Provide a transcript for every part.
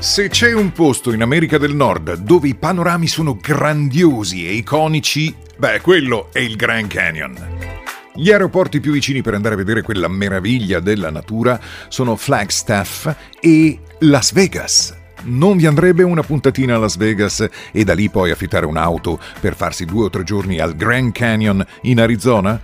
Se c'è un posto in America del Nord dove i panorami sono grandiosi e iconici, beh, quello è il Grand Canyon. Gli aeroporti più vicini per andare a vedere quella meraviglia della natura sono Flagstaff e Las Vegas. Non vi andrebbe una puntatina a Las Vegas e da lì poi affittare un'auto per farsi due o tre giorni al Grand Canyon in Arizona?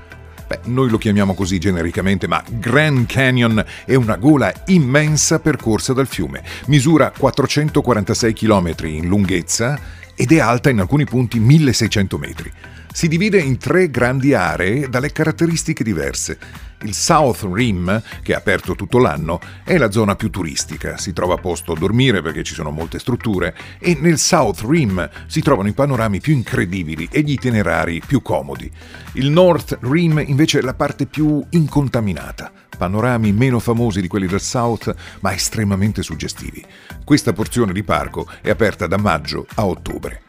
Beh, noi lo chiamiamo così genericamente, ma Grand Canyon è una gola immensa percorsa dal fiume. Misura 446 km in lunghezza ed è alta in alcuni punti 1600 metri. Si divide in tre grandi aree dalle caratteristiche diverse. Il South Rim, che è aperto tutto l'anno, è la zona più turistica, si trova posto a dormire perché ci sono molte strutture e nel South Rim si trovano i panorami più incredibili e gli itinerari più comodi. Il North Rim invece è la parte più incontaminata panorami meno famosi di quelli del South, ma estremamente suggestivi. Questa porzione di parco è aperta da maggio a ottobre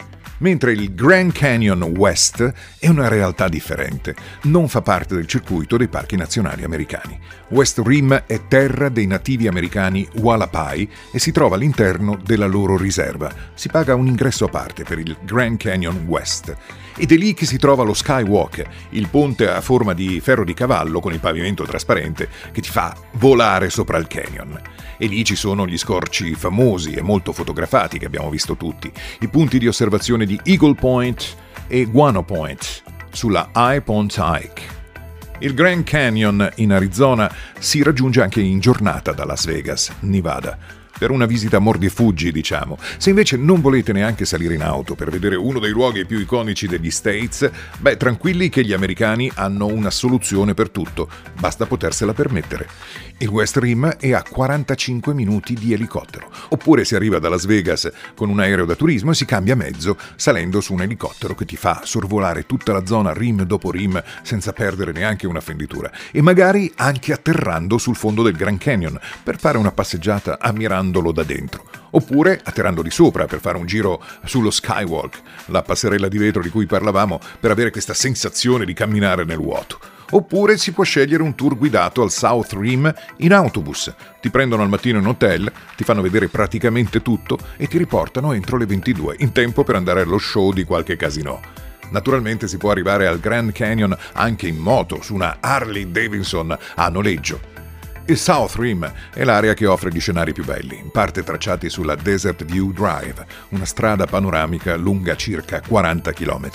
mentre il Grand Canyon West è una realtà differente, non fa parte del circuito dei parchi nazionali americani. West Rim è terra dei nativi americani Wallapai e si trova all'interno della loro riserva. Si paga un ingresso a parte per il Grand Canyon West. Ed è lì che si trova lo Skywalk, il ponte a forma di ferro di cavallo con il pavimento trasparente che ti fa volare sopra il canyon. E lì ci sono gli scorci famosi e molto fotografati che abbiamo visto tutti, i punti di osservazione di Eagle Point e Guano Point sulla High Point Hike. Il Grand Canyon in Arizona si raggiunge anche in giornata da Las Vegas, Nevada per una visita mordi e fuggi, diciamo. Se invece non volete neanche salire in auto per vedere uno dei luoghi più iconici degli States, beh, tranquilli che gli americani hanno una soluzione per tutto, basta potersela permettere. Il West Rim è a 45 minuti di elicottero, oppure si arriva da Las Vegas con un aereo da turismo e si cambia mezzo salendo su un elicottero che ti fa sorvolare tutta la zona rim dopo rim senza perdere neanche una fenditura e magari anche atterrando sul fondo del Grand Canyon per fare una passeggiata ammirando guardandolo da dentro, oppure atterrando di sopra per fare un giro sullo skywalk, la passerella di vetro di cui parlavamo, per avere questa sensazione di camminare nel vuoto. Oppure si può scegliere un tour guidato al South Rim in autobus. Ti prendono al mattino in hotel, ti fanno vedere praticamente tutto e ti riportano entro le 22, in tempo per andare allo show di qualche casino. Naturalmente si può arrivare al Grand Canyon anche in moto, su una Harley Davidson a noleggio. Il South Rim è l'area che offre gli scenari più belli, in parte tracciati sulla Desert View Drive, una strada panoramica lunga circa 40 km.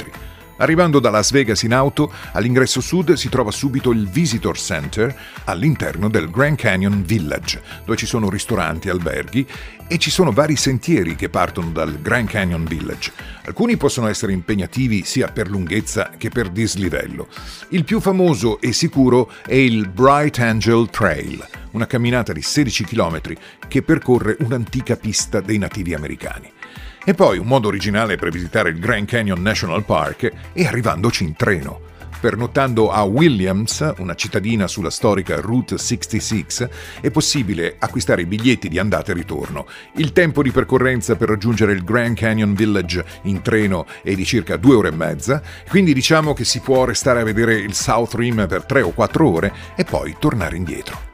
Arrivando da Las Vegas in auto, all'ingresso sud si trova subito il Visitor Center all'interno del Grand Canyon Village, dove ci sono ristoranti, alberghi e ci sono vari sentieri che partono dal Grand Canyon Village. Alcuni possono essere impegnativi sia per lunghezza che per dislivello. Il più famoso e sicuro è il Bright Angel Trail, una camminata di 16 km che percorre un'antica pista dei nativi americani. E poi un modo originale per visitare il Grand Canyon National Park è arrivandoci in treno. Pernottando a Williams, una cittadina sulla storica Route 66, è possibile acquistare i biglietti di andata e ritorno. Il tempo di percorrenza per raggiungere il Grand Canyon Village in treno è di circa due ore e mezza, quindi diciamo che si può restare a vedere il South Rim per tre o quattro ore e poi tornare indietro.